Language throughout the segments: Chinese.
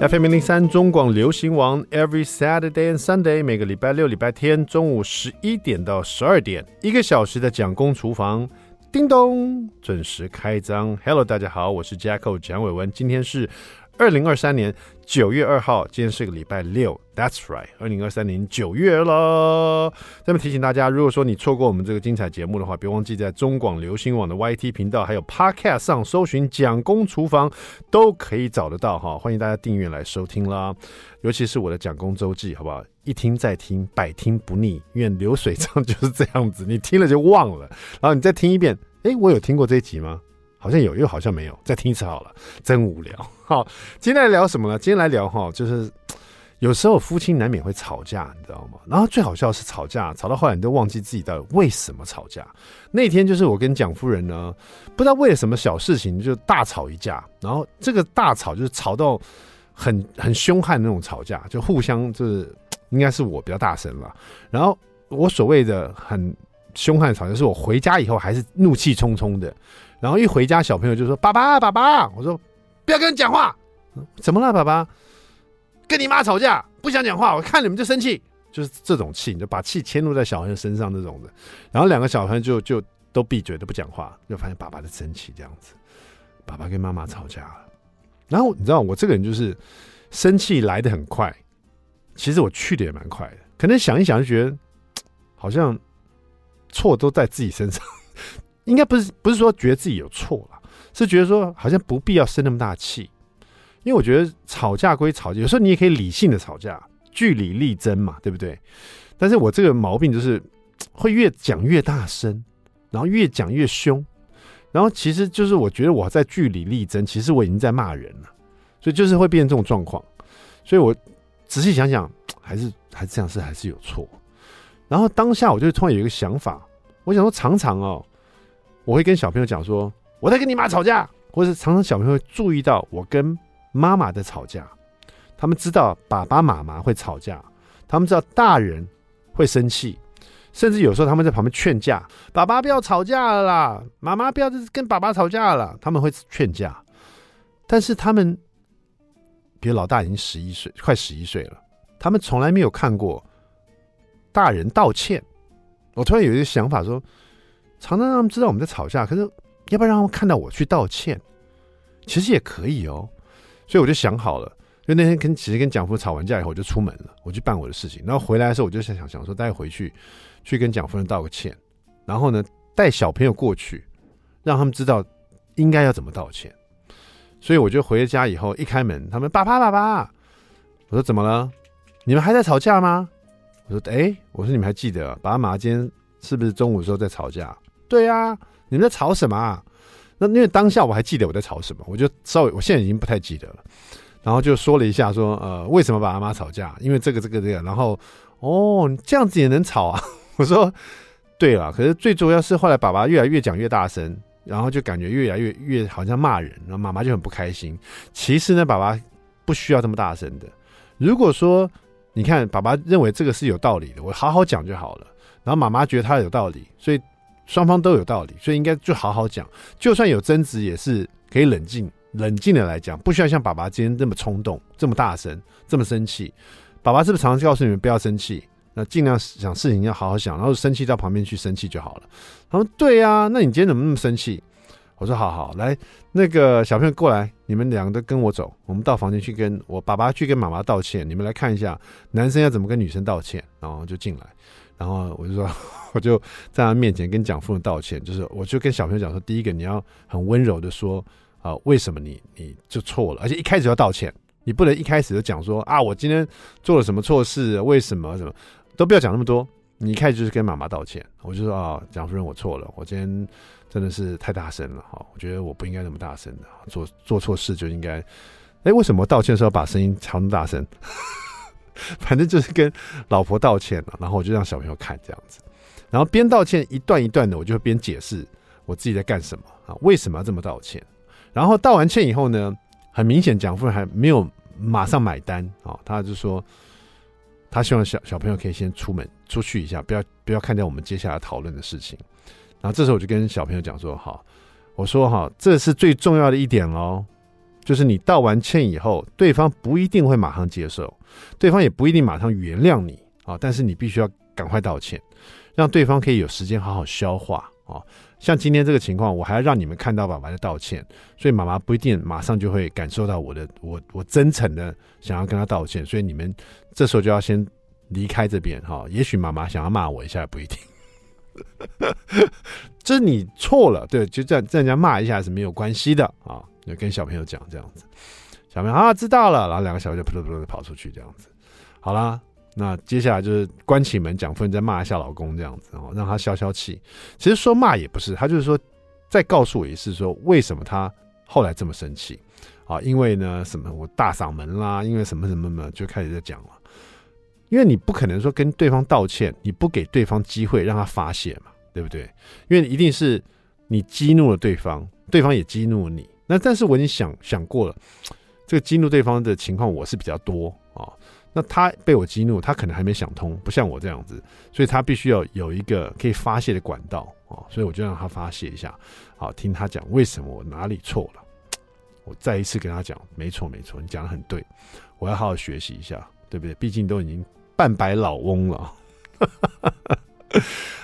FM 零三中广流行王，Every Saturday and Sunday，每个礼拜六、礼拜天中午十一点到十二点，一个小时的蒋公厨房，叮咚，准时开张。Hello，大家好，我是 Jacko 蒋伟文，今天是二零二三年九月二号，今天是个礼拜六，That's right，二零二三年九月了。下面提醒大家，如果说你错过我们这个精彩节目的话，别忘记在中广流行网的 YT 频道，还有 Podcast 上搜寻“蒋公厨房”，都可以找得到哈。欢迎大家订阅来收听啦，尤其是我的蒋公周记，好不好？一听再听，百听不腻，因为流水账 就是这样子，你听了就忘了，然后你再听一遍，诶，我有听过这一集吗？好像有，又好像没有，再听一次好了，真无聊。好，今天来聊什么呢？今天来聊哈，就是有时候夫妻难免会吵架，你知道吗？然后最好笑是吵架，吵到后来你都忘记自己到底为什么吵架。那天就是我跟蒋夫人呢，不知道为了什么小事情就大吵一架，然后这个大吵就是吵到很很凶悍的那种吵架，就互相就是应该是我比较大声了。然后我所谓的很凶悍吵架，是我回家以后还是怒气冲冲的。然后一回家，小朋友就说：“爸爸，爸爸！”我说：“不要跟人讲话。”怎么了，爸爸？跟你妈吵架，不想讲话。我看你们就生气，就是这种气，你就把气迁怒在小朋友身上那种的。然后两个小朋友就就都闭嘴，都不讲话，就发现爸爸在生气这样子。爸爸跟妈妈吵架了。然后你知道我这个人就是生气来得很快，其实我去的也蛮快的。可能想一想就觉得，好像错都在自己身上。应该不是不是说觉得自己有错了，是觉得说好像不必要生那么大气，因为我觉得吵架归吵架，有时候你也可以理性的吵架，据理力争嘛，对不对？但是我这个毛病就是会越讲越大声，然后越讲越凶，然后其实就是我觉得我在据理力争，其实我已经在骂人了，所以就是会变成这种状况。所以我仔细想想，还是还是这样是还是有错。然后当下我就突然有一个想法，我想说常常哦。我会跟小朋友讲说，我在跟你妈吵架，或者常常小朋友会注意到我跟妈妈的吵架，他们知道爸爸妈妈会吵架，他们知道大人会生气，甚至有时候他们在旁边劝架，爸爸不要吵架了啦，妈妈不要跟爸爸吵架了，他们会劝架，但是他们，比如老大已经十一岁，快十一岁了，他们从来没有看过大人道歉。我突然有一个想法说。常常让他们知道我们在吵架，可是要不要让他们看到我去道歉？其实也可以哦。所以我就想好了，就那天跟其实跟蒋夫人吵完架以后，我就出门了，我去办我的事情。然后回来的时候，我就想想想说，带回去去跟蒋夫人道个歉，然后呢带小朋友过去，让他们知道应该要怎么道歉。所以我就回了家以后，一开门，他们爸爸爸爸，我说怎么了？你们还在吵架吗？我说哎，我说你们还记得爸爸妈妈今天是不是中午的时候在吵架？对啊，你们在吵什么啊？那因为当下我还记得我在吵什么，我就稍微，我现在已经不太记得了。然后就说了一下说，呃，为什么爸妈妈吵架？因为这个这个这个。然后哦，这样子也能吵啊？我说对了，可是最主要是后来爸爸越来越讲越大声，然后就感觉越来越越好像骂人，然后妈妈就很不开心。其实呢，爸爸不需要这么大声的。如果说你看爸爸认为这个是有道理的，我好好讲就好了。然后妈妈觉得他有道理，所以。双方都有道理，所以应该就好好讲。就算有争执，也是可以冷静、冷静的来讲，不需要像爸爸今天这么冲动、这么大声、这么生气。爸爸是不是常常告诉你们不要生气？那尽量想事情要好好想，然后生气到旁边去生气就好了。他说：“对呀，那你今天怎么那么生气？”我说：“好好，来，那个小朋友过来，你们两个都跟我走，我们到房间去跟我爸爸去跟妈妈道歉。你们来看一下，男生要怎么跟女生道歉。”然后就进来。然后我就说，我就在他面前跟蒋夫人道歉，就是我就跟小朋友讲说，第一个你要很温柔的说啊，为什么你你就错了，而且一开始要道歉，你不能一开始就讲说啊，我今天做了什么错事，为什么什么都不要讲那么多，你一开始就是跟妈妈道歉。我就说啊，蒋夫人我错了，我今天真的是太大声了哈，我觉得我不应该那么大声的，做做错事就应该，哎，为什么道歉的时候把声音调那么大声？反正就是跟老婆道歉了，然后我就让小朋友看这样子，然后边道歉一段一段的，我就边解释我自己在干什么啊，为什么要这么道歉？然后道完歉以后呢，很明显蒋夫人还没有马上买单啊，他就说他希望小小朋友可以先出门出去一下，不要不要看见我们接下来讨论的事情。然后这时候我就跟小朋友讲说：好，我说哈，这是最重要的一点喽，就是你道完歉以后，对方不一定会马上接受，对方也不一定马上原谅你啊。但是你必须要赶快道歉，让对方可以有时间好好消化啊。像今天这个情况，我还要让你们看到爸爸的道歉，所以妈妈不一定马上就会感受到我的我我真诚的想要跟他道歉，所以你们这时候就要先离开这边哈。也许妈妈想要骂我一下也不一定，这你错了，对，就这样这样骂一下是没有关系的啊。就跟小朋友讲这样子，小朋友啊知道了，然后两个小朋友扑通扑通的跑出去这样子。好啦，那接下来就是关起门，讲夫人再骂一下老公这样子哦，让他消消气。其实说骂也不是，他就是说再告诉我一次，说为什么他后来这么生气啊？因为呢什么我大嗓门啦，因为什么什么什么就开始在讲了。因为你不可能说跟对方道歉，你不给对方机会让他发泄嘛，对不对？因为一定是你激怒了对方，对方也激怒了你。那但是我已经想想过了，这个激怒对方的情况我是比较多啊。那他被我激怒，他可能还没想通，不像我这样子，所以他必须要有一个可以发泄的管道啊。所以我就让他发泄一下，好，听他讲为什么我哪里错了。我再一次跟他讲，没错没错，你讲得很对，我要好好学习一下，对不对？毕竟都已经半百老翁了。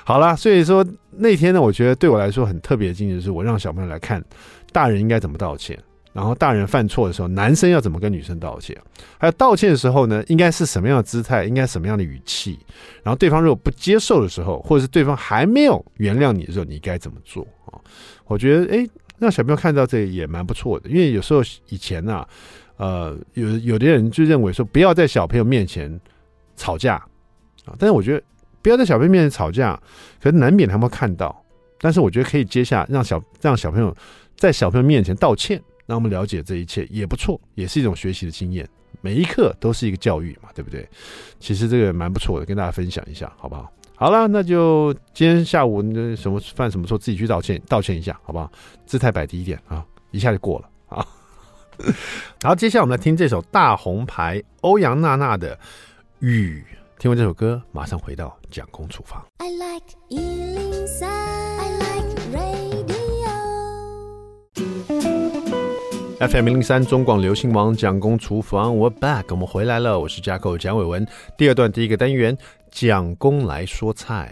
好啦，所以说那天呢，我觉得对我来说很特别的经历，是我让小朋友来看。大人应该怎么道歉？然后大人犯错的时候，男生要怎么跟女生道歉？还有道歉的时候呢，应该是什么样的姿态？应该什么样的语气？然后对方如果不接受的时候，或者是对方还没有原谅你的时候，你该怎么做啊？我觉得，诶，让小朋友看到这也蛮不错的。因为有时候以前啊，呃，有有的人就认为说，不要在小朋友面前吵架啊。但是我觉得，不要在小朋友面前吵架，可是难免他们会看到。但是我觉得可以接下让小让小朋友。在小朋友面前道歉，让我们了解这一切也不错，也是一种学习的经验。每一刻都是一个教育嘛，对不对？其实这个蛮不错的，跟大家分享一下，好不好？好了，那就今天下午什么犯什么错，自己去道歉，道歉一下，好不好？姿态摆低一点啊，一下就过了啊。好，接下来我们来听这首大红牌欧阳娜娜的《雨》。听完这首歌，马上回到蒋公厨房。I like FM 零零三中广流行网蒋公厨房，We're back，我们回来了，我是加寇蒋伟文。第二段第一个单元，蒋公来说菜。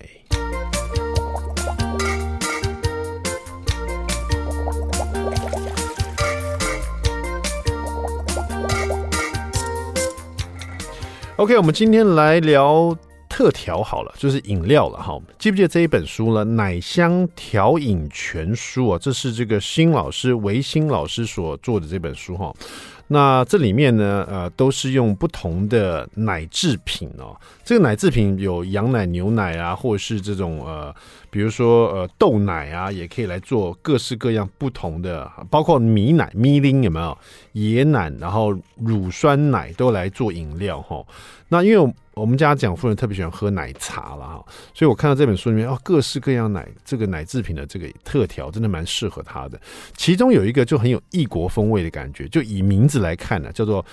OK，我们今天来聊。特调好了，就是饮料了哈。记不记得这一本书呢？《奶香调饮全书》啊，这是这个新老师维新老师所做的这本书哈。那这里面呢，呃，都是用不同的奶制品哦。这个奶制品有羊奶、牛奶啊，或是这种呃，比如说呃豆奶啊，也可以来做各式各样不同的，包括米奶、米奶有没有？椰奶，然后乳酸奶都来做饮料哈。那因为我们家蒋夫人特别喜欢喝奶茶了哈，所以我看到这本书里面哦，各式各样奶这个奶制品的这个特调真的蛮适合她的。其中有一个就很有异国风味的感觉，就以名字来看呢，叫做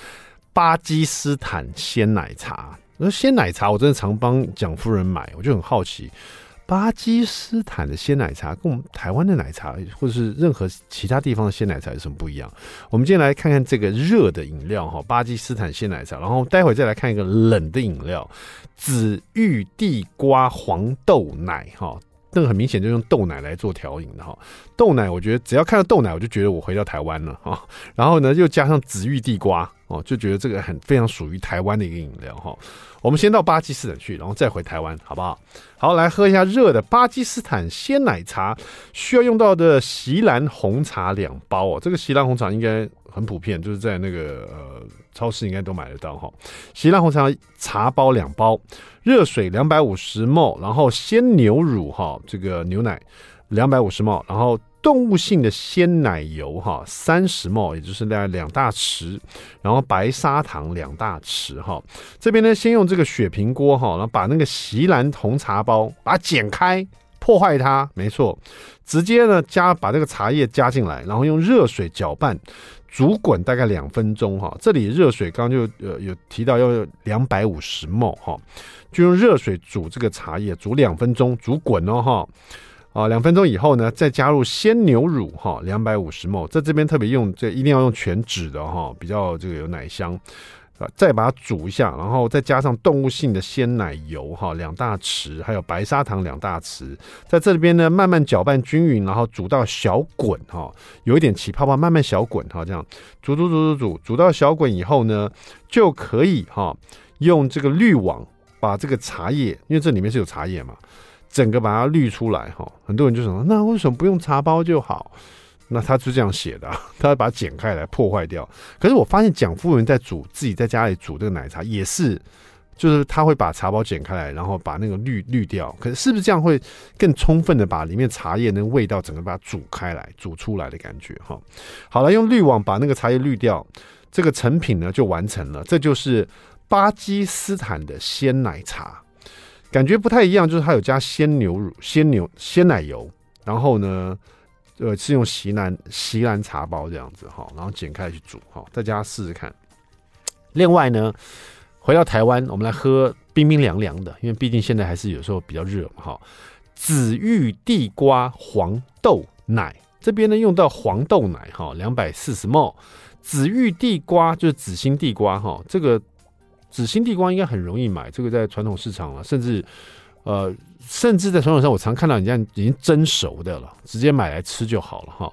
巴基斯坦鲜奶茶。那鲜奶茶我真的常帮蒋夫人买，我就很好奇。巴基斯坦的鲜奶茶跟我们台湾的奶茶，或者是任何其他地方的鲜奶茶有什么不一样？我们今天来看看这个热的饮料哈，巴基斯坦鲜奶茶，然后待会再来看一个冷的饮料，紫玉地瓜黄豆奶哈。那个很明显就用豆奶来做调饮的哈，豆奶我觉得只要看到豆奶我就觉得我回到台湾了哈，然后呢又加上紫玉地瓜哦，就觉得这个很非常属于台湾的一个饮料哈。我们先到巴基斯坦去，然后再回台湾，好不好？好，来喝一下热的巴基斯坦鲜奶茶，需要用到的锡兰红茶两包哦，这个锡兰红茶应该很普遍，就是在那个呃超市应该都买得到哈。锡兰红茶茶包两包。热水两百五十 ml，然后鲜牛乳哈，这个牛奶两百五十 ml，然后动物性的鲜奶油哈三十 ml，也就是大概两大匙，然后白砂糖两大匙哈。这边呢，先用这个雪平锅哈，然后把那个锡兰红茶包把它剪开，破坏它，没错，直接呢加把这个茶叶加进来，然后用热水搅拌。煮滚大概两分钟哈，这里热水刚刚就呃有提到要两百五十 ml 哈，就用热水煮这个茶叶煮两分钟，煮滚哦哈。啊，两分钟以后呢，再加入鲜牛乳哈，两百五十 ml，在这边特别用，这一定要用全脂的哈，比较这个有奶香。啊，再把它煮一下，然后再加上动物性的鲜奶油哈，两大匙，还有白砂糖两大匙，在这里边呢慢慢搅拌均匀，然后煮到小滚哈，有一点起泡泡，慢慢小滚哈，这样煮煮煮煮煮，煮到小滚以后呢，就可以哈用这个滤网把这个茶叶，因为这里面是有茶叶嘛，整个把它滤出来哈。很多人就说，那为什么不用茶包就好？那他是这样写的，他会把它剪开来破坏掉。可是我发现蒋夫人在煮自己在家里煮这个奶茶也是，就是他会把茶包剪开来，然后把那个滤滤掉。可是是不是这样会更充分的把里面茶叶那个味道整个把它煮开来、煮出来的感觉？哈，好了，用滤网把那个茶叶滤掉，这个成品呢就完成了。这就是巴基斯坦的鲜奶茶，感觉不太一样，就是它有加鲜牛乳、鲜牛鲜奶油，然后呢。呃，是用席兰席兰茶包这样子哈，然后剪开去煮哈，大家试试看。另外呢，回到台湾，我们来喝冰冰凉凉的，因为毕竟现在还是有时候比较热嘛哈。紫玉地瓜黄豆奶这边呢，用到黄豆奶哈，两百四十 ml。紫玉地瓜就是紫心地瓜哈，这个紫心地瓜应该很容易买，这个在传统市场了，甚至。呃，甚至在传统上，我常看到人家已经蒸熟的了，直接买来吃就好了哈。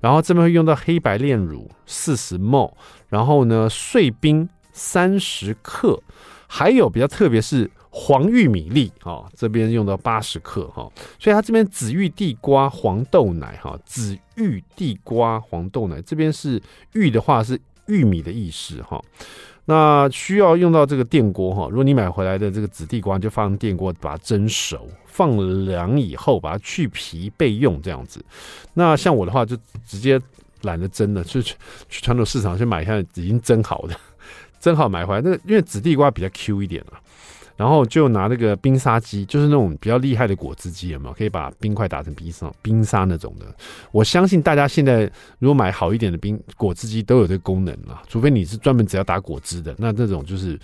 然后这边会用到黑白炼乳四十 m 然后呢碎冰三十克，还有比较特别是黄玉米粒啊，这边用到八十克哈。所以它这边紫玉地瓜黄豆奶哈，紫玉地瓜黄豆奶这边是玉的话是玉米的意思哈。那需要用到这个电锅哈，如果你买回来的这个紫地瓜，就放电锅把它蒸熟，放凉以后把它去皮备用这样子。那像我的话，就直接懒得蒸了，去去传统市场去买一下已经蒸好的，蒸好买回来。那因为紫地瓜比较 Q 一点啊。然后就拿那个冰沙机，就是那种比较厉害的果汁机，有没有？可以把冰块打成冰沙、冰沙那种的。我相信大家现在如果买好一点的冰果汁机，都有这个功能了。除非你是专门只要打果汁的，那这种就是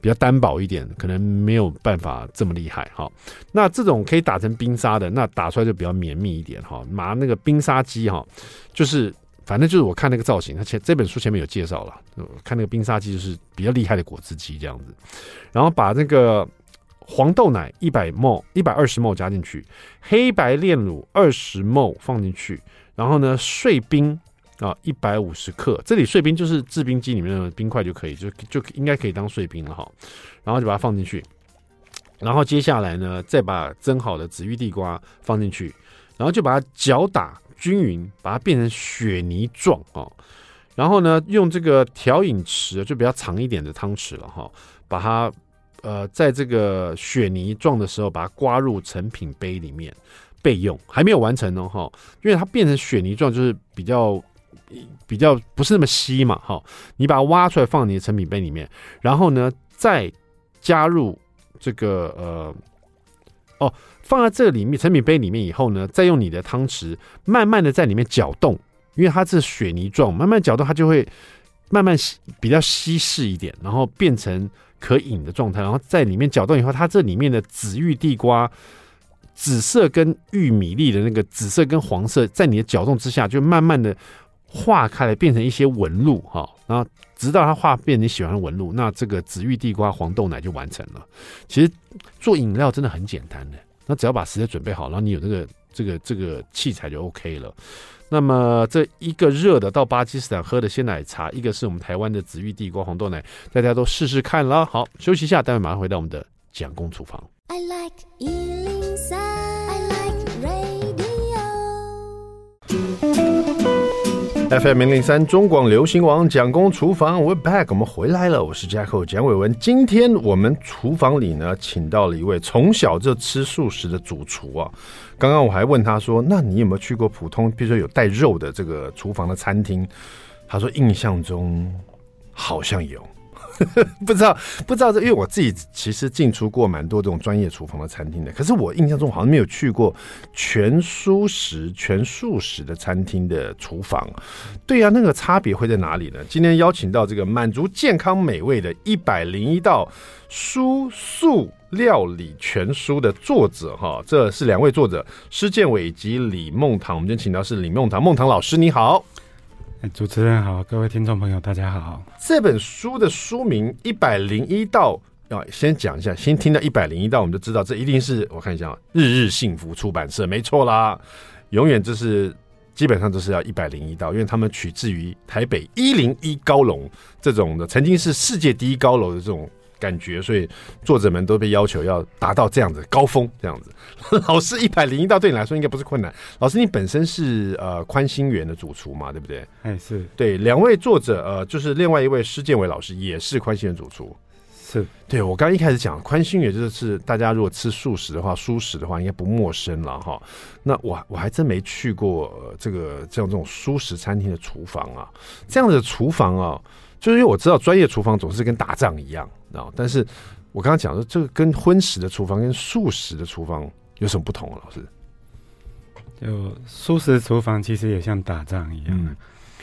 比较单薄一点，可能没有办法这么厉害哈。那这种可以打成冰沙的，那打出来就比较绵密一点哈。拿那个冰沙机哈，就是。反正就是我看那个造型，它前这本书前面有介绍了，看那个冰沙机就是比较厉害的果汁机这样子，然后把那个黄豆奶一百 m 一百二十 m 加进去，黑白炼乳二十 m 放进去，然后呢碎冰啊一百五十克，这里碎冰就是制冰机里面的冰块就可以，就就应该可以当碎冰了哈，然后就把它放进去，然后接下来呢再把蒸好的紫玉地瓜放进去，然后就把它搅打。均匀把它变成雪泥状哦，然后呢，用这个调饮匙就比较长一点的汤匙了哈，把它呃在这个雪泥状的时候，把它刮入成品杯里面备用。还没有完成哦哈，因为它变成雪泥状就是比较比较不是那么稀嘛哈，你把它挖出来放你的成品杯里面，然后呢再加入这个呃哦。放在这里面成品杯里面以后呢，再用你的汤匙慢慢的在里面搅动，因为它是雪泥状，慢慢搅动它就会慢慢稀比较稀释一点，然后变成可饮的状态。然后在里面搅动以后，它这里面的紫玉地瓜紫色跟玉米粒的那个紫色跟黄色，在你的搅动之下就慢慢的化开来，变成一些纹路哈。然后直到它化变你喜欢的纹路，那这个紫玉地瓜黄豆奶就完成了。其实做饮料真的很简单的。那只要把时间准备好，然后你有这个这个这个器材就 OK 了。那么这一个热的到巴基斯坦喝的鲜奶茶，一个是我们台湾的紫玉地瓜红豆奶，大家都试试看啦。好，休息一下，待会马上回到我们的蒋公厨房。I like 103，I like radio FM 零零三中广流行王蒋公厨房，We back，我们回来了。我是 Jacko 蒋伟文。今天我们厨房里呢，请到了一位从小就吃素食的主厨啊。刚刚我还问他说：“那你有没有去过普通，比如说有带肉的这个厨房的餐厅？”他说：“印象中好像有。” 不知道，不知道这，因为我自己其实进出过蛮多这种专业厨房的餐厅的，可是我印象中好像没有去过全蔬食、全素食的餐厅的厨房。对呀、啊，那个差别会在哪里呢？今天邀请到这个满足健康美味的一百零一道蔬素料理全书的作者哈，这是两位作者施建伟以及李梦堂。我们今天请到是李梦堂，梦堂老师你好。主持人好，各位听众朋友大家好。这本书的书名一百零一道，要先讲一下，先听到一百零一道，我们就知道这一定是我看一下，日日幸福出版社，没错啦，永远就是。基本上都是要一百零一道，因为他们取自于台北一零一高楼这种的，曾经是世界第一高楼的这种感觉，所以作者们都被要求要达到这样子高峰，这样子。老师一百零一道对你来说应该不是困难。老师，你本身是呃宽心园的主厨嘛，对不对？哎，是对。两位作者呃，就是另外一位施建伟老师也是宽心园主厨。是对，我刚一开始讲宽心园就是大家如果吃素食的话，蔬食的话应该不陌生了哈。那我我还真没去过、呃、这个像这种蔬食餐厅的厨房啊，这样的厨房啊，就是因为我知道专业厨房总是跟打仗一样啊。但是我刚刚讲说这个跟荤食的厨房跟素食的厨房有什么不同啊？老师，就素食厨房其实也像打仗一样，嗯、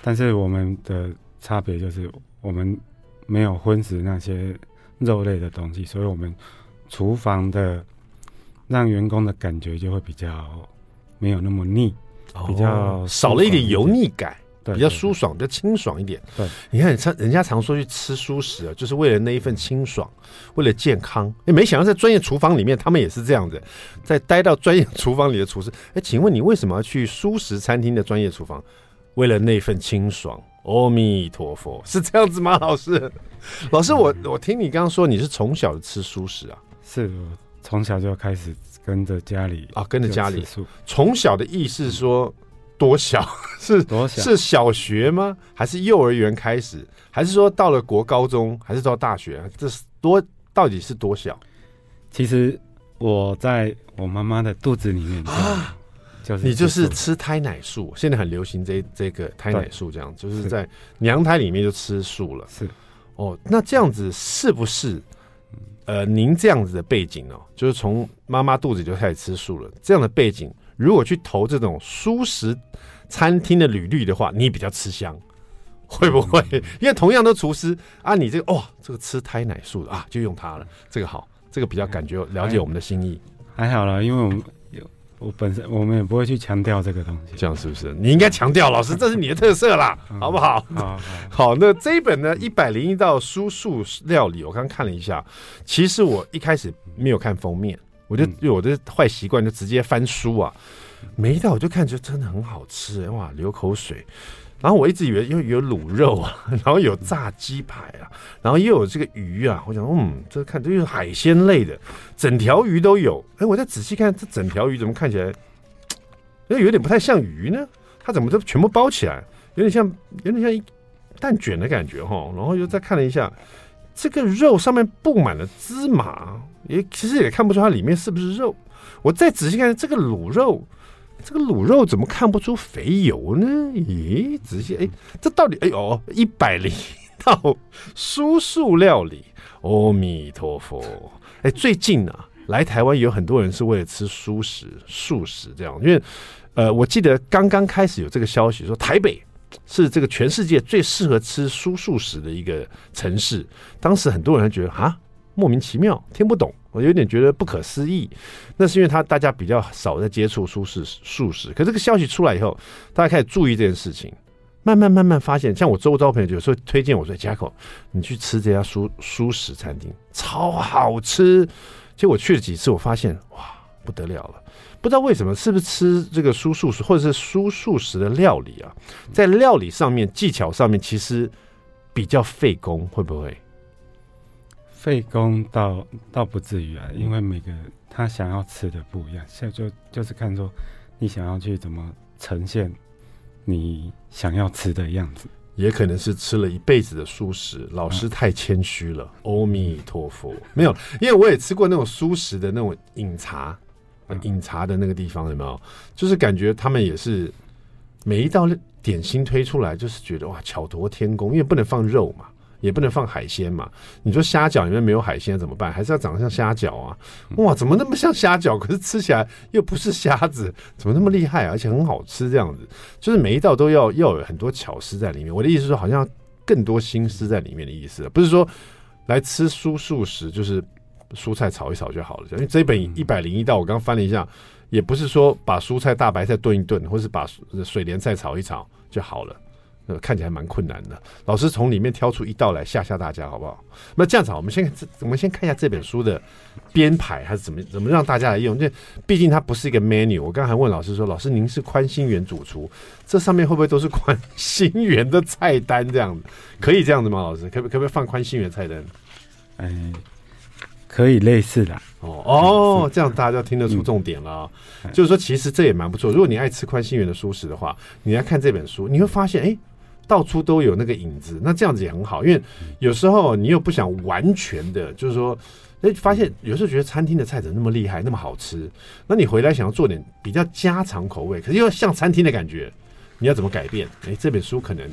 但是我们的差别就是我们没有荤食那些。肉类的东西，所以我们厨房的让员工的感觉就会比较没有那么腻，哦、比较少了一点油腻感，对，比较舒爽，比较清爽一点。对，你看，常人家常说去吃蔬食啊，就是为了那一份清爽，为了健康。哎，没想到在专业厨房里面，他们也是这样子，在待到专业厨房里的厨师。哎，请问你为什么要去蔬食餐厅的专业厨房？为了那份清爽。阿弥陀佛，是这样子吗？老师，老师，我我听你刚刚说你是从小就吃蔬食啊？是，从小就开始跟着家里啊，跟着家里。从小的意思是说多小？是多小？是小学吗？还是幼儿园开始？还是说到了国高中？还是到大学？这是多到底是多小？其实我在我妈妈的肚子里面啊。就是你就是吃胎奶素，现在很流行这这个胎奶素，这样就是在娘胎里面就吃素了。是哦，那这样子是不是？呃，您这样子的背景哦，就是从妈妈肚子就开始吃素了。这样的背景，如果去投这种蔬食餐厅的履历的话，你比较吃香，会不会？嗯、因为同样的厨师啊，你这个哦，这个吃胎奶素的啊，就用它了。这个好，这个比较感觉了解我们的心意。还好了，因为我们。我本身我们也不会去强调这个东西，这样是不是？你应该强调，老师，这是你的特色啦，好不好？好。那这一本呢，一百零一道蔬素料理，我刚刚看了一下，其实我一开始没有看封面，我就有我的坏习惯，就直接翻书啊，每一道我就看，就真的很好吃，哇，流口水。然后我一直以为因为有卤肉啊，然后有炸鸡排啊，然后又有这个鱼啊，我想，嗯，这看这是海鲜类的，整条鱼都有。哎，我再仔细看，这整条鱼怎么看起来，哎，有点不太像鱼呢？它怎么都全部包起来，有点像有点像一蛋卷的感觉哈。然后又再看了一下，这个肉上面布满了芝麻，也其实也看不出它里面是不是肉。我再仔细看这个卤肉。这个卤肉怎么看不出肥油呢？咦，仔细哎，这到底哎呦，一百零一道蔬素料理，阿弥陀佛！哎，最近啊，来台湾有很多人是为了吃蔬食、素食这样，因为呃，我记得刚刚开始有这个消息说，台北是这个全世界最适合吃蔬素食的一个城市，当时很多人觉得啊，莫名其妙，听不懂。我有点觉得不可思议，那是因为他大家比较少在接触蔬食素食，可这个消息出来以后，大家开始注意这件事情，慢慢慢慢发现，像我周遭朋友有时候推荐我说：“嘉口，你去吃这家蔬蔬食餐厅，超好吃。”结果去了几次，我发现哇，不得了了，不知道为什么，是不是吃这个蔬素食或者是蔬素食的料理啊，在料理上面技巧上面其实比较费工，会不会？费工倒倒不至于啊，因为每个他想要吃的不一样，现在就就是看说你想要去怎么呈现你想要吃的样子，也可能是吃了一辈子的素食，老师太谦虚了，阿弥陀佛，没有，因为我也吃过那种素食的那种饮茶，饮茶的那个地方有没有？就是感觉他们也是每一道点心推出来，就是觉得哇巧夺天工，因为不能放肉嘛。也不能放海鲜嘛？你说虾饺里面没有海鲜怎么办？还是要长得像虾饺啊？哇，怎么那么像虾饺？可是吃起来又不是虾子，怎么那么厉害啊？而且很好吃，这样子，就是每一道都要要有很多巧思在里面。我的意思是说，好像更多心思在里面的意思，不是说来吃蔬素食就是蔬菜炒一炒就好了。因为这本一百零一道，我刚翻了一下，也不是说把蔬菜大白菜炖一炖，或是把水莲菜炒一炒就好了。呃看起来蛮困难的，老师从里面挑出一道来吓吓大家，好不好？那这样子，我们先我们先看一下这本书的编排，还是怎么怎么让大家来用？这毕竟它不是一个 menu。我刚才问老师说：“老师，您是宽心园主厨，这上面会不会都是宽心园的菜单？这样子可以这样子吗？老师，可不可不可以放宽心园菜单？嗯，可以类似的哦哦，这样大家就听得出重点了。嗯、就是说，其实这也蛮不错。如果你爱吃宽心园的蔬食的话，你来看这本书，你会发现，哎。到处都有那个影子，那这样子也很好，因为有时候你又不想完全的，就是说，哎，发现有时候觉得餐厅的菜怎么那么厉害，那么好吃，那你回来想要做点比较家常口味，可是又像餐厅的感觉，你要怎么改变？哎，这本书可能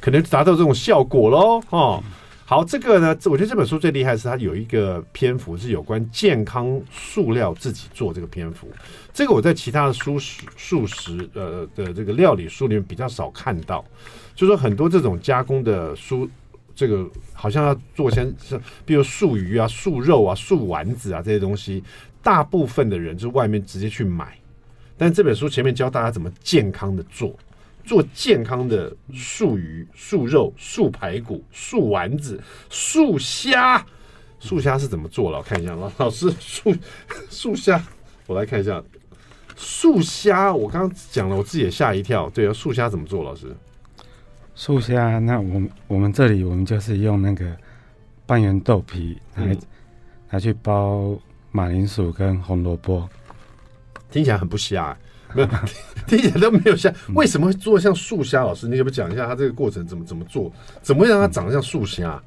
可能达到这种效果喽，哦。好，这个呢，我觉得这本书最厉害的是它有一个篇幅是有关健康素料自己做这个篇幅，这个我在其他的素食素食呃的这个料理书里面比较少看到，就是说很多这种加工的蔬，这个好像要做先像，比如素鱼啊、素肉啊、素丸子啊这些东西，大部分的人就外面直接去买，但这本书前面教大家怎么健康的做。做健康的素鱼、素肉、素排骨、素丸子、素虾。素虾是怎么做了？我看一下，老老师，素素虾，我来看一下。素虾，我刚刚讲了，我自己也吓一跳。对啊，素虾怎么做？老师，素虾，那我们我们这里我们就是用那个半圆豆皮来、嗯、来去包马铃薯跟红萝卜，听起来很不虾、欸。没有，听起来都没有像，为什么会做像素虾？老师，你可不可以讲一下它这个过程怎么怎么做？怎么会让它长得像素虾？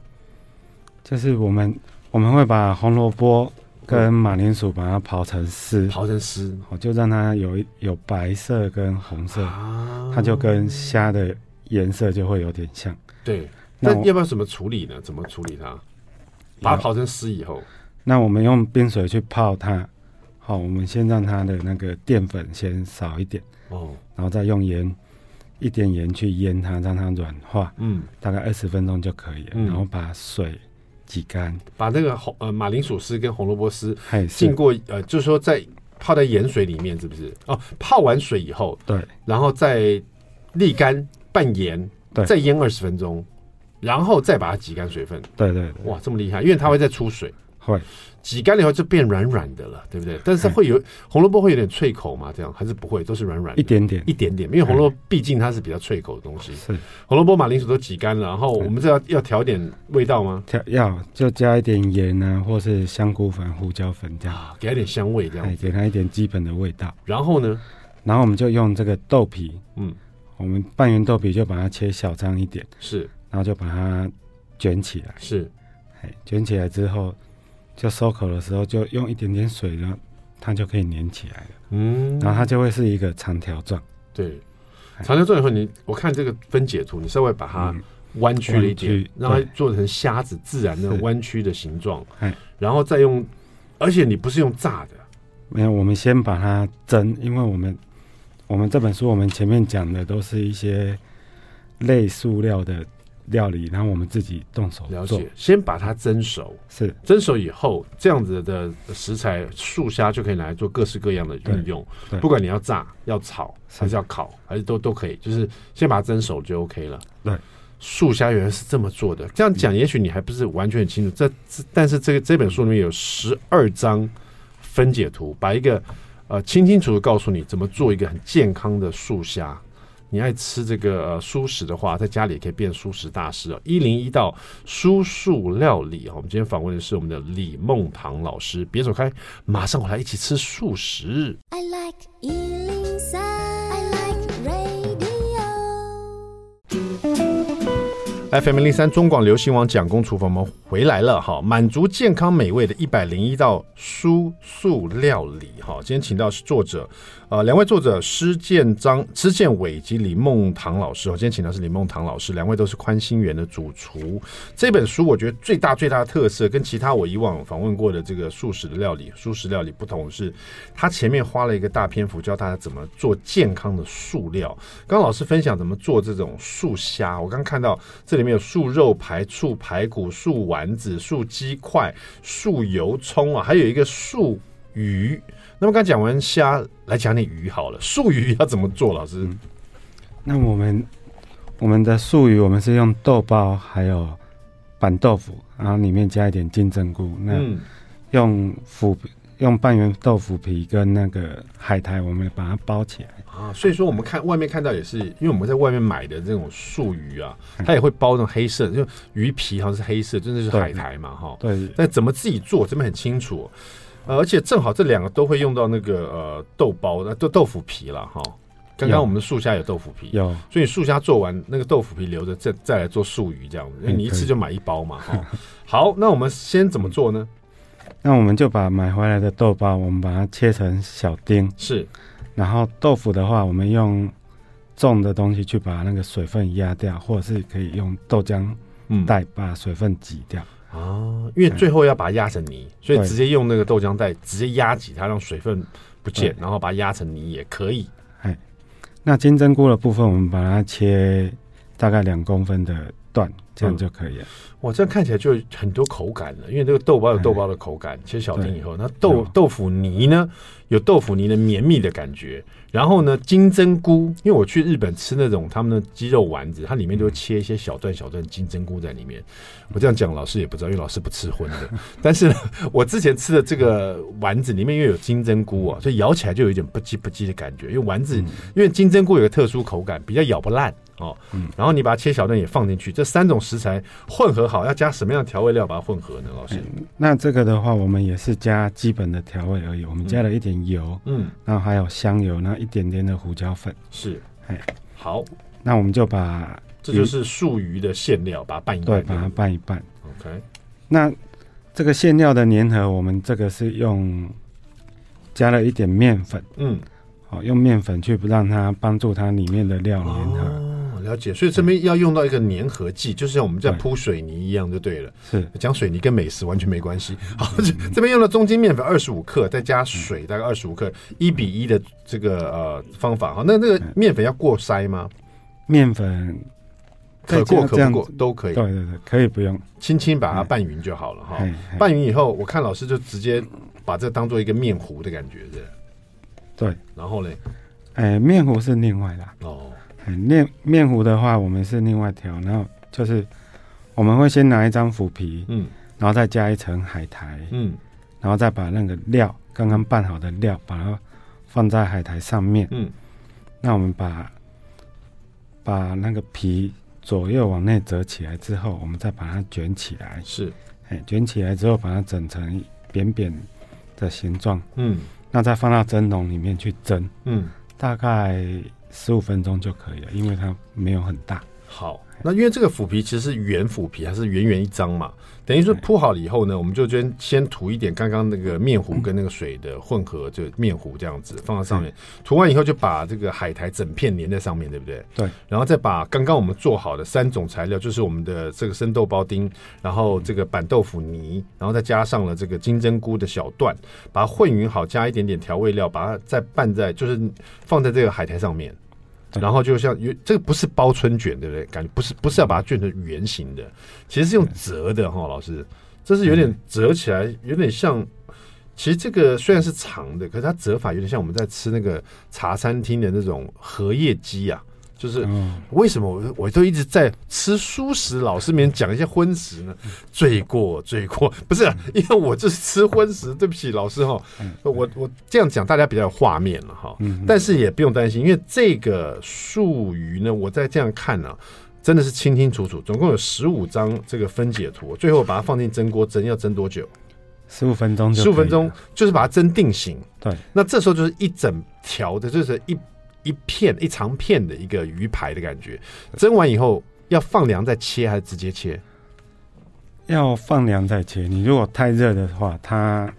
就是我们我们会把红萝卜跟马铃薯把它刨成丝，刨成丝，哦，就让它有有白色跟红色，啊、它就跟虾的颜色就会有点像。对，那要不要怎么处理呢？怎么处理它？把它刨成丝以后，那我们用冰水去泡它。好，我们先让它的那个淀粉先少一点哦，然后再用盐一点盐去腌它，让它软化，嗯，大概二十分钟就可以了。嗯、然后把水挤干，把那个红呃马铃薯丝跟红萝卜丝浸过呃，就是说在泡在盐水里面，是不是？哦，泡完水以后，对，然后再沥干拌盐，对，再腌二十分钟，然后再把它挤干水分。对，对对，哇，这么厉害，因为它会再出水。会挤干了以后就变软软的了，对不对？但是会有红萝卜会有点脆口嘛？这样还是不会，都是软软的，一点点，一点点。因为红萝卜毕竟它是比较脆口的东西。是红萝卜、马铃薯都挤干了，然后我们这要要调点味道吗？调要就加一点盐啊，或是香菇粉、胡椒粉这样，给它点香味，这样给它一点基本的味道。然后呢，然后我们就用这个豆皮，嗯，我们半圆豆皮就把它切小张一点，是，然后就把它卷起来，是，哎，卷起来之后。就收口的时候，就用一点点水，然后它就可以粘起来了。嗯，然后它就会是一个长条状。对，长条状以后你，你我看这个分解图，你稍微把它弯曲了一点，嗯、让它做成虾子自然的弯曲的形状。哎，然后再用，而且你不是用炸的，没有，我们先把它蒸，因为我们我们这本书我们前面讲的都是一些类塑料的。料理，然后我们自己动手了解，先把它蒸熟，是蒸熟以后，这样子的食材素虾就可以拿来做各式各样的运用。不管你要炸、要炒，还是要烤，还是都都可以，就是先把它蒸熟就 OK 了。对，素虾原来是这么做的。这样讲，也许你还不是完全很清楚。这但是这个这本书里面有十二张分解图，把一个呃清清楚楚告诉你怎么做一个很健康的素虾。你爱吃这个呃蔬食的话，在家里也可以变蔬食大师哦。一零一道蔬素料理，我们今天访问的是我们的李梦堂老师。别走开，马上回来一起吃素食。I like FM 零三中广流行网蒋公厨房，我们回来了哈，满足健康美味的一百零一道蔬素料理哈。今天请到是作者，呃，两位作者施建章、施建伟及李梦棠老师。我今天请到是李梦棠老师，两位都是宽心园的主厨。这本书我觉得最大最大的特色，跟其他我以往访问过的这个素食的料理、素食料理不同是，他前面花了一个大篇幅教大家怎么做健康的素料。刚刚老师分享怎么做这种素虾，我刚看到这。里面有素肉排、素排骨、素。丸子、素鸡块、素油葱啊，还有一个素鱼。那么刚讲完虾，来讲点鱼好了。素鱼要怎么做？老师？嗯、那我们我们的素鱼，我们是用豆包，还有板豆腐，然后里面加一点金针菇。那用腐用半圆豆腐皮跟那个海苔，我们把它包起来啊。所以说，我们看外面看到也是，因为我们在外面买的这种素鱼啊，它也会包那种黑色，就鱼皮好像是黑色，真的是海苔嘛，哈。对。那怎么自己做，这边很清楚。呃，而且正好这两个都会用到那个呃豆包的豆豆腐皮了哈。刚刚我们的素虾有豆腐皮，有，所以素虾做完那个豆腐皮留着，再再来做素鱼这样子，因为你一次就买一包嘛哈。好，那我们先怎么做呢？那我们就把买回来的豆包，我们把它切成小丁，是。然后豆腐的话，我们用重的东西去把那个水分压掉，或者是可以用豆浆袋把水分挤掉。嗯哦，因为最后要把它压成泥，所以直接用那个豆浆袋直接压挤它，让水分不见，然后把它压成泥也可以。哎，那金针菇的部分，我们把它切大概两公分的段，这样就可以了。哇，这样看起来就很多口感了，因为这个豆包有豆包的口感，切小丁以后，那豆豆腐泥呢，有豆腐泥的绵密的感觉。然后呢，金针菇，因为我去日本吃那种他们的鸡肉丸子，它里面就会切一些小段小段金针菇在里面。我这样讲，老师也不知道，因为老师不吃荤的。但是呢，我之前吃的这个丸子里面因为有金针菇啊，所以咬起来就有一点不叽不叽的感觉。因为丸子，因为金针菇有个特殊口感，比较咬不烂。哦，嗯，然后你把它切小段也放进去，这三种食材混合好，要加什么样的调味料把它混合呢？老师，嗯，那这个的话，我们也是加基本的调味而已。我们加了一点油，嗯，然后还有香油，然后一点点的胡椒粉，是，哎，好，那我们就把这就是素鱼的馅料，把它拌一拌，对，把它拌一拌。OK，那这个馅料的粘合，我们这个是用加了一点面粉，嗯，好，用面粉去让它帮助它里面的料粘合。哦了解，所以这边要用到一个粘合剂，就是像我们在铺水泥一样就对了。是讲水泥跟美食完全没关系。好，这边用了中筋面粉二十五克，再加水大概二十五克，一比一的这个呃方法。好，那那个面粉要过筛吗？面粉可过可不过都可以。对对对，可以不用，轻轻把它拌匀就好了哈。拌匀以后，我看老师就直接把这当做一个面糊的感觉是。对，然后呢？哎，面糊是另外的哦。面面糊的话，我们是另外调，然后就是我们会先拿一张腐皮，嗯，然后再加一层海苔，嗯，然后再把那个料刚刚拌好的料，把它放在海苔上面，嗯，那我们把把那个皮左右往内折起来之后，我们再把它卷起来，是，哎，卷起来之后把它整成扁扁的形状，嗯，那再放到蒸笼里面去蒸，嗯，大概。十五分钟就可以了，因为它没有很大。好，那因为这个腐皮其实是圆腐皮，还是圆圆一张嘛？等于说铺好了以后呢，我们就先先涂一点刚刚那个面糊跟那个水的混合，就面糊这样子放在上面。涂完以后就把这个海苔整片粘在上面，对不对？对。然后再把刚刚我们做好的三种材料，就是我们的这个生豆包丁，然后这个板豆腐泥，然后再加上了这个金针菇的小段，把它混匀好，加一点点调味料，把它再拌在，就是放在这个海苔上面。然后就像有这个不是包春卷，对不对？感觉不是不是要把它卷成圆形的，其实是用折的哈。老师，这是有点折起来，有点像。其实这个虽然是长的，可是它折法有点像我们在吃那个茶餐厅的那种荷叶鸡啊。就是为什么我我都一直在吃蔬食，老师面讲一些荤食呢？罪过罪过，不是、啊，因为我就是吃荤食。对不起，老师哈，我我这样讲大家比较有画面了哈。但是也不用担心，因为这个术语呢，我在这样看呢、啊，真的是清清楚楚，总共有十五张这个分解图。最后把它放进蒸锅蒸，要蒸多久？十五分钟。十五分钟就是把它蒸定型。对，那这时候就是一整条的，就是一。一片一长片的一个鱼排的感觉，蒸完以后要放凉再切还是直接切？要放凉再切。你如果太热的话，它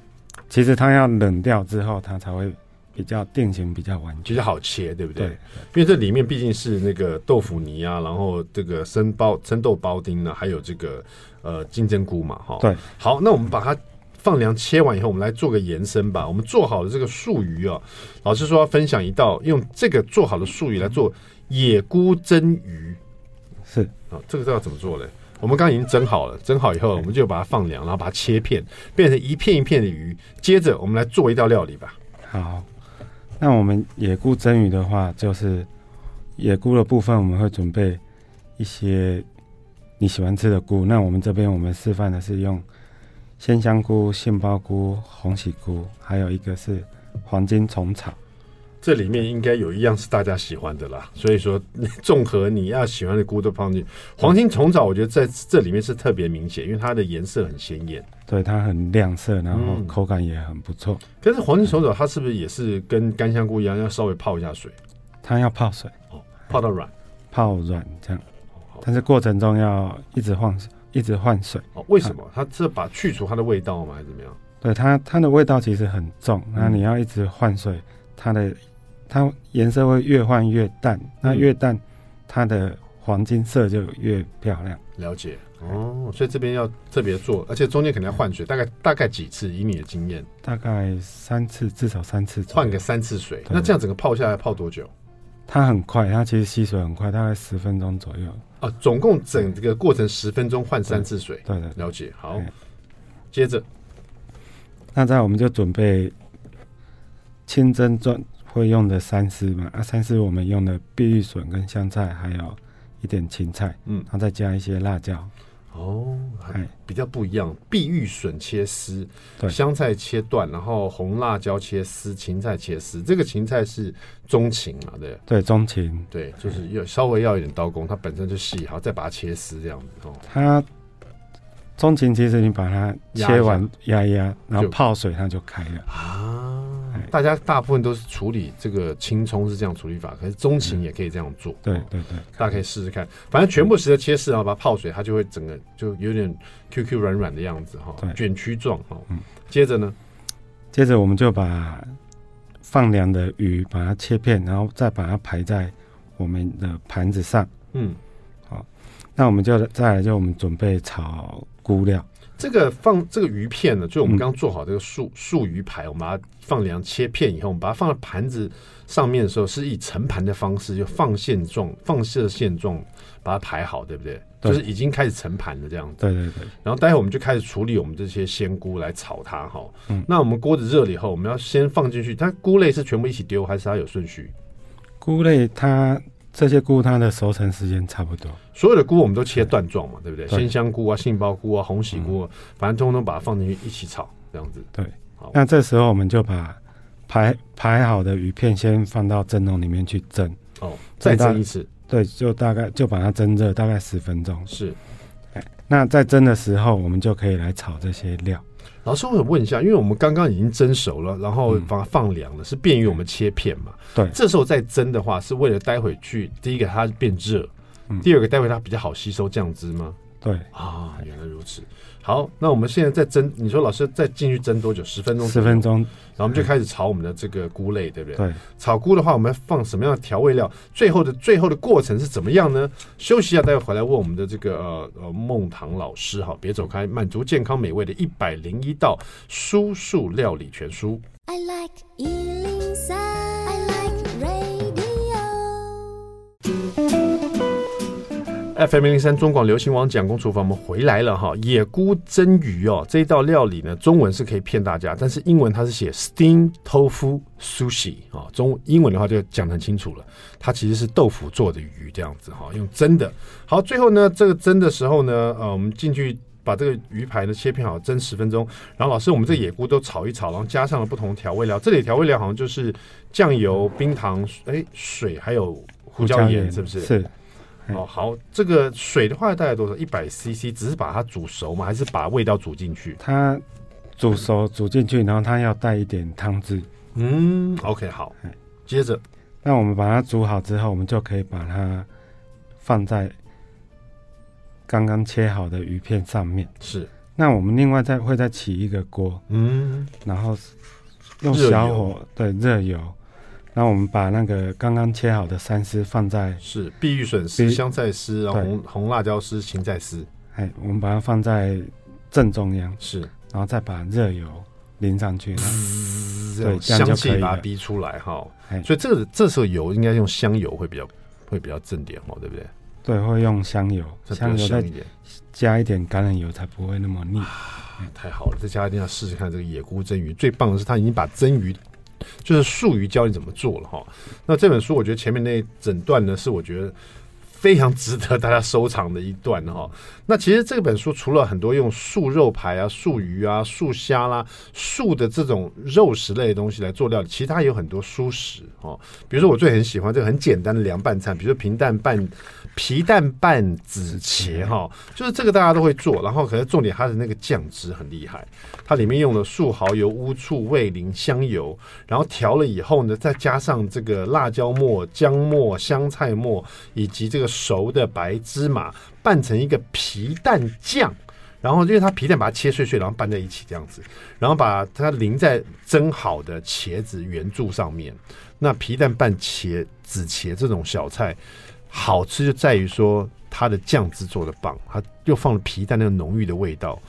其实它要冷掉之后，它才会比较定型，比较完全，其实好切，对不对？对，因为这里面毕竟是那个豆腐泥啊，然后这个生包生豆包丁呢，还有这个呃金针菇嘛，哈。对，好，那我们把它。放凉切完以后，我们来做个延伸吧。我们做好了这个素鱼啊，老师说要分享一道用这个做好的素鱼来做野菇蒸鱼。是啊，这个要怎么做嘞？我们刚刚已经蒸好了，蒸好以后，我们就把它放凉，然后把它切片，变成一片一片的鱼。接着，我们来做一道料理吧。好，那我们野菇蒸鱼的话，就是野菇的部分，我们会准备一些你喜欢吃的菇。那我们这边我们示范的是用鲜香菇、杏鲍菇、红喜菇，还有一个是黄金虫草。这里面应该有一样是大家喜欢的啦，所以说综合你要喜欢的菇都放进去。黄金虫草，我觉得在这里面是特别明显，因为它的颜色很鲜艳，对，它很亮色，然后口感也很不错。可是黄金虫草它是不是也是跟干香菇一样，要稍微泡一下水？它要泡水哦，泡到软，泡软这样。但是过程中要一直换，一直换水。哦，为什么？它是把去除它的味道吗？还是怎么样？对，它它的味道其实很重，那你要一直换水，它的。它颜色会越换越淡，那越淡，它的黄金色就越漂亮。了解哦，所以这边要特别做，而且中间肯定要换水，大概大概几次？以你的经验，大概三次，至少三次，换个三次水。那这样整个泡下来泡多久？它很快，它其实吸水很快，大概十分钟左右。啊，总共整个过程十分钟换三次水。对对，了解。好，接着，那这样我们就准备清蒸专。会用的三丝嘛，啊，三丝我们用的碧玉笋跟香菜，还有一点芹菜，嗯，然后再加一些辣椒，哦，还比较不一样。碧玉笋切丝，对，香菜切断，然后红辣椒切丝，芹菜切丝。这个芹菜是中芹嘛？对，对，中芹，对，就是要稍微要一点刀工，它本身就细，好，再把它切丝这样子哦。它中芹其实你把它切完压一压，然后泡水它就开了啊。大家大部分都是处理这个青葱是这样处理法，可是中芹也可以这样做。对对对，大家可以试试看。反正全部实的切丝，然后把它泡水，它就会整个就有点 Q Q 软软的样子哈，卷曲状哈。嗯。接着呢，接着我们就把放凉的鱼把它切片，然后再把它排在我们的盘子上。嗯。好，那我们就再来就我们准备炒菇料。这个放这个鱼片呢，就我们刚刚做好这个素素鱼排，我们把它放凉切片以后，我们把它放在盘子上面的时候，是以盛盘的方式，就放线状、放射线状把它排好，对不对？就是已经开始盛盘的这样子。对对对。然后待会我们就开始处理我们这些鲜菇来炒它哈。嗯。那我们锅子热了以后，我们要先放进去。它菇类是全部一起丢，还是它有顺序？菇类它。这些菇它的熟成时间差不多，所有的菇我们都切段状嘛，对不对？鲜香菇啊、杏鲍菇啊、红喜菇，啊，反正通通把它放进去一起炒，这样子。对，好。那这时候我们就把排排好的鱼片先放到蒸笼里面去蒸。哦，再蒸一次。对，就大概就把它蒸热大概十分钟。是。那在蒸的时候，我们就可以来炒这些料。老师，我想问一下，因为我们刚刚已经蒸熟了，然后把它放凉了，嗯、是便于我们切片嘛？对。这时候再蒸的话，是为了待会去第一个它变热，嗯、第二个待会它比较好吸收酱汁吗？对。啊，原来如此。好，那我们现在再蒸，你说老师再进去蒸多久？十分钟。十分钟，然后我们就开始炒我们的这个菇类，对不对？对。炒菇的话，我们要放什么样的调味料？最后的最后的过程是怎么样呢？休息一下，待会回来问我们的这个呃呃孟唐老师哈，别走开，满足健康美味的一百零一道蔬素料理全书。I like FM 零零三中广流行网蒋公厨房，我们回来了哈。野菇蒸鱼哦，这一道料理呢，中文是可以骗大家，但是英文它是写 steamed tofu sushi 啊。中英文的话就讲得很清楚了，它其实是豆腐做的鱼这样子哈，用蒸的。好，最后呢，这个蒸的时候呢，呃，我们进去把这个鱼排呢切片好，蒸十分钟。然后老师，我们这野菇都炒一炒，然后加上了不同调味料。这里调味料好像就是酱油、冰糖、哎水，还有胡椒盐，是不是？是。哦，好，这个水的话大概多少？一百 CC，只是把它煮熟吗？还是把味道煮进去？它煮熟煮进去，然后它要带一点汤汁。嗯，OK，好。接着，那我们把它煮好之后，我们就可以把它放在刚刚切好的鱼片上面。是。那我们另外再会再起一个锅，嗯，然后用小火，对，热油。那我们把那个刚刚切好的三丝放在是碧玉笋丝、香菜丝，然后红红辣椒丝、芹菜丝。哎，我们把它放在正中央，是，然后再把热油淋上去，对，香气把它逼出来哈。所以这个这时候油应该用香油会比较会比较正点哦，对不对？对，会用香油，香油再加一点橄榄油，才不会那么腻。太好了，这家一定要试试看这个野菇蒸鱼。最棒的是，他已经把蒸鱼，就是术语教你怎么做了哈。那这本书，我觉得前面那整段呢，是我觉得。非常值得大家收藏的一段哈。那其实这本书除了很多用素肉排啊、素鱼啊、素虾啦、素的这种肉食类的东西来做料理，其他有很多蔬食哦。比如说我最很喜欢这个很简单的凉拌菜，比如说皮蛋拌皮蛋拌紫茄哈，就是这个大家都会做。然后可能重点它的那个酱汁很厉害，它里面用了素蚝油、乌醋、味淋、香油，然后调了以后呢，再加上这个辣椒末、姜末、香菜末以及这个。熟的白芝麻拌成一个皮蛋酱，然后因为它皮蛋把它切碎碎，然后拌在一起这样子，然后把它淋在蒸好的茄子圆柱上面。那皮蛋拌茄紫茄这种小菜好吃就在于说它的酱汁做的棒，它又放了皮蛋那个浓郁的味道，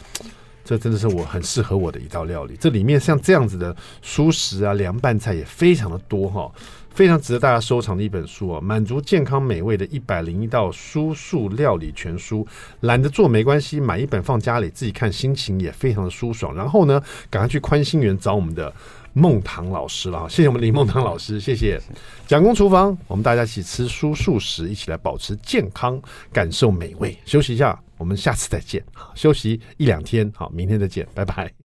这真的是我很适合我的一道料理。这里面像这样子的蔬食啊凉拌菜也非常的多哈。非常值得大家收藏的一本书啊，满足健康美味的一百零一道蔬素料理全书。懒得做没关系，买一本放家里自己看，心情也非常的舒爽。然后呢，赶快去宽心园找我们的孟堂老师了。谢谢我们林孟堂老师，谢谢蒋公厨房，我们大家一起吃蔬素食，一起来保持健康，感受美味。休息一下，我们下次再见。休息一两天，好，明天再见，拜拜。